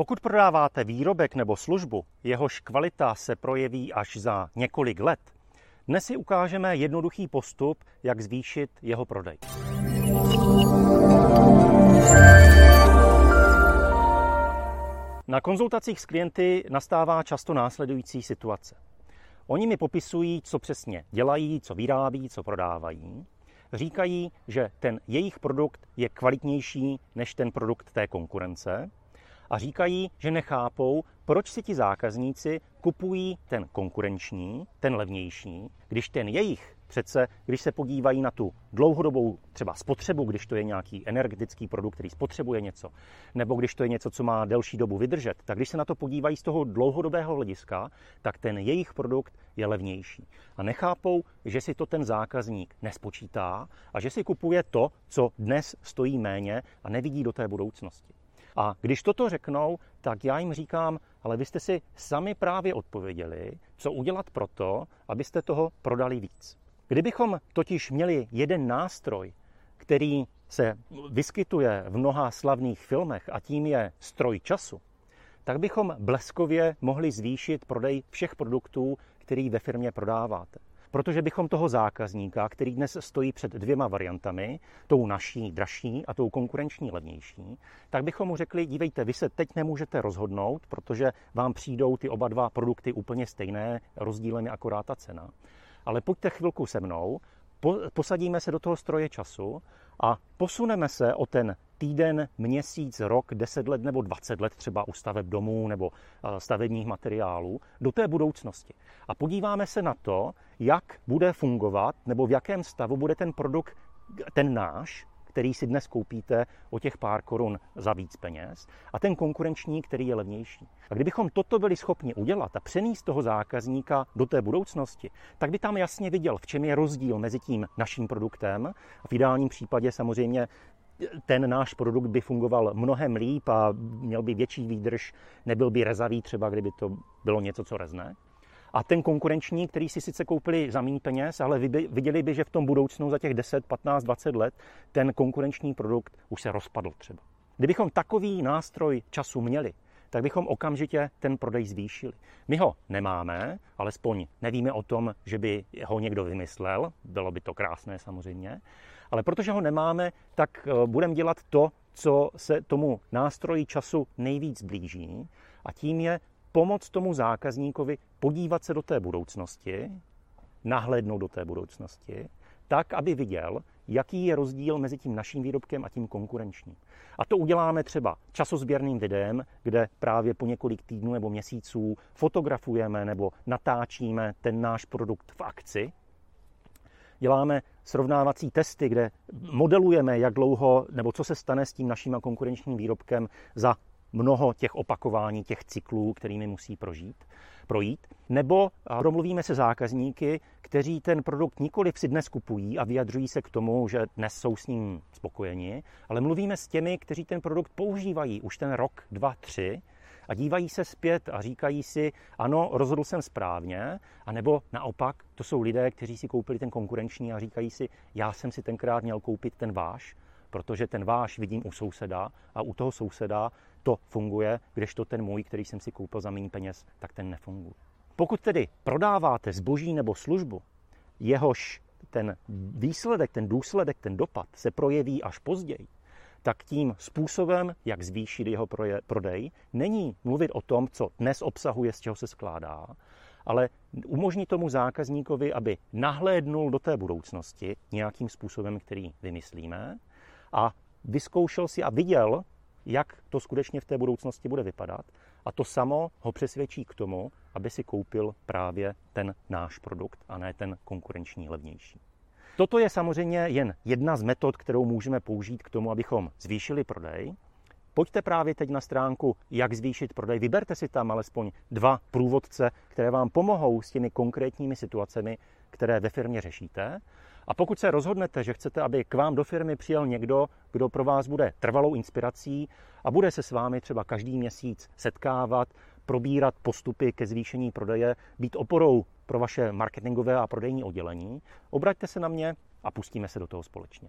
Pokud prodáváte výrobek nebo službu, jehož kvalita se projeví až za několik let, dnes si ukážeme jednoduchý postup, jak zvýšit jeho prodej. Na konzultacích s klienty nastává často následující situace. Oni mi popisují, co přesně dělají, co vyrábí, co prodávají. Říkají, že ten jejich produkt je kvalitnější než ten produkt té konkurence a říkají, že nechápou, proč si ti zákazníci kupují ten konkurenční, ten levnější, když ten jejich přece, když se podívají na tu dlouhodobou třeba spotřebu, když to je nějaký energetický produkt, který spotřebuje něco, nebo když to je něco, co má delší dobu vydržet, tak když se na to podívají z toho dlouhodobého hlediska, tak ten jejich produkt je levnější. A nechápou, že si to ten zákazník nespočítá a že si kupuje to, co dnes stojí méně a nevidí do té budoucnosti. A když toto řeknou, tak já jim říkám, ale vy jste si sami právě odpověděli, co udělat pro to, abyste toho prodali víc. Kdybychom totiž měli jeden nástroj, který se vyskytuje v mnoha slavných filmech a tím je stroj času, tak bychom bleskově mohli zvýšit prodej všech produktů, který ve firmě prodáváte. Protože bychom toho zákazníka, který dnes stojí před dvěma variantami, tou naší dražší a tou konkurenční levnější, tak bychom mu řekli, dívejte, vy se teď nemůžete rozhodnout, protože vám přijdou ty oba dva produkty úplně stejné, rozdílem je akorát ta cena. Ale pojďte chvilku se mnou, posadíme se do toho stroje času a posuneme se o ten týden, měsíc, rok, 10 let nebo 20 let třeba u staveb domů nebo eh, stavebních materiálů do té budoucnosti. A podíváme se na to, jak bude fungovat nebo v jakém stavu bude ten produkt, ten náš, který si dnes koupíte o těch pár korun za víc peněz a ten konkurenční, který je levnější. A kdybychom toto byli schopni udělat a přenést toho zákazníka do té budoucnosti, tak by tam jasně viděl, v čem je rozdíl mezi tím naším produktem a v ideálním případě samozřejmě ten náš produkt by fungoval mnohem líp a měl by větší výdrž, nebyl by rezavý třeba, kdyby to bylo něco, co rezne. A ten konkurenční, který si sice koupili za méně peněz, ale viděli by, že v tom budoucnu za těch 10, 15, 20 let ten konkurenční produkt už se rozpadl třeba. Kdybychom takový nástroj času měli, tak bychom okamžitě ten prodej zvýšili. My ho nemáme, alespoň nevíme o tom, že by ho někdo vymyslel, bylo by to krásné samozřejmě, ale protože ho nemáme, tak eh, budeme dělat to, co se tomu nástroji času nejvíc blíží a tím je pomoct tomu zákazníkovi podívat se do té budoucnosti, nahlédnout do té budoucnosti, tak, aby viděl, jaký je rozdíl mezi tím naším výrobkem a tím konkurenčním. A to uděláme třeba časozběrným videem, kde právě po několik týdnů nebo měsíců fotografujeme nebo natáčíme ten náš produkt v akci. Děláme srovnávací testy, kde modelujeme, jak dlouho nebo co se stane s tím naším konkurenčním výrobkem za mnoho těch opakování, těch cyklů, kterými musí prožít, projít, nebo domluvíme se zákazníky, kteří ten produkt nikoli si dnes kupují a vyjadřují se k tomu, že dnes jsou s ním spokojeni, ale mluvíme s těmi, kteří ten produkt používají už ten rok, dva, tři a dívají se zpět a říkají si, ano, rozhodl jsem správně, a nebo naopak, to jsou lidé, kteří si koupili ten konkurenční a říkají si, já jsem si tenkrát měl koupit ten váš, protože ten váš vidím u souseda a u toho souseda to funguje, kdežto ten můj, který jsem si koupil za méně peněz, tak ten nefunguje. Pokud tedy prodáváte zboží nebo službu, jehož ten výsledek, ten důsledek, ten dopad se projeví až později, tak tím způsobem, jak zvýšit jeho prodej, není mluvit o tom, co dnes obsahuje, z čeho se skládá, ale umožnit tomu zákazníkovi, aby nahlédnul do té budoucnosti nějakým způsobem, který vymyslíme a vyzkoušel si a viděl, jak to skutečně v té budoucnosti bude vypadat. A to samo ho přesvědčí k tomu, aby si koupil právě ten náš produkt a ne ten konkurenční levnější. Toto je samozřejmě jen jedna z metod, kterou můžeme použít k tomu, abychom zvýšili prodej. Pojďte právě teď na stránku, jak zvýšit prodej. Vyberte si tam alespoň dva průvodce, které vám pomohou s těmi konkrétními situacemi, které ve firmě řešíte. A pokud se rozhodnete, že chcete, aby k vám do firmy přijel někdo, kdo pro vás bude trvalou inspirací a bude se s vámi třeba každý měsíc setkávat, probírat postupy ke zvýšení prodeje, být oporou pro vaše marketingové a prodejní oddělení, obraťte se na mě a pustíme se do toho společně.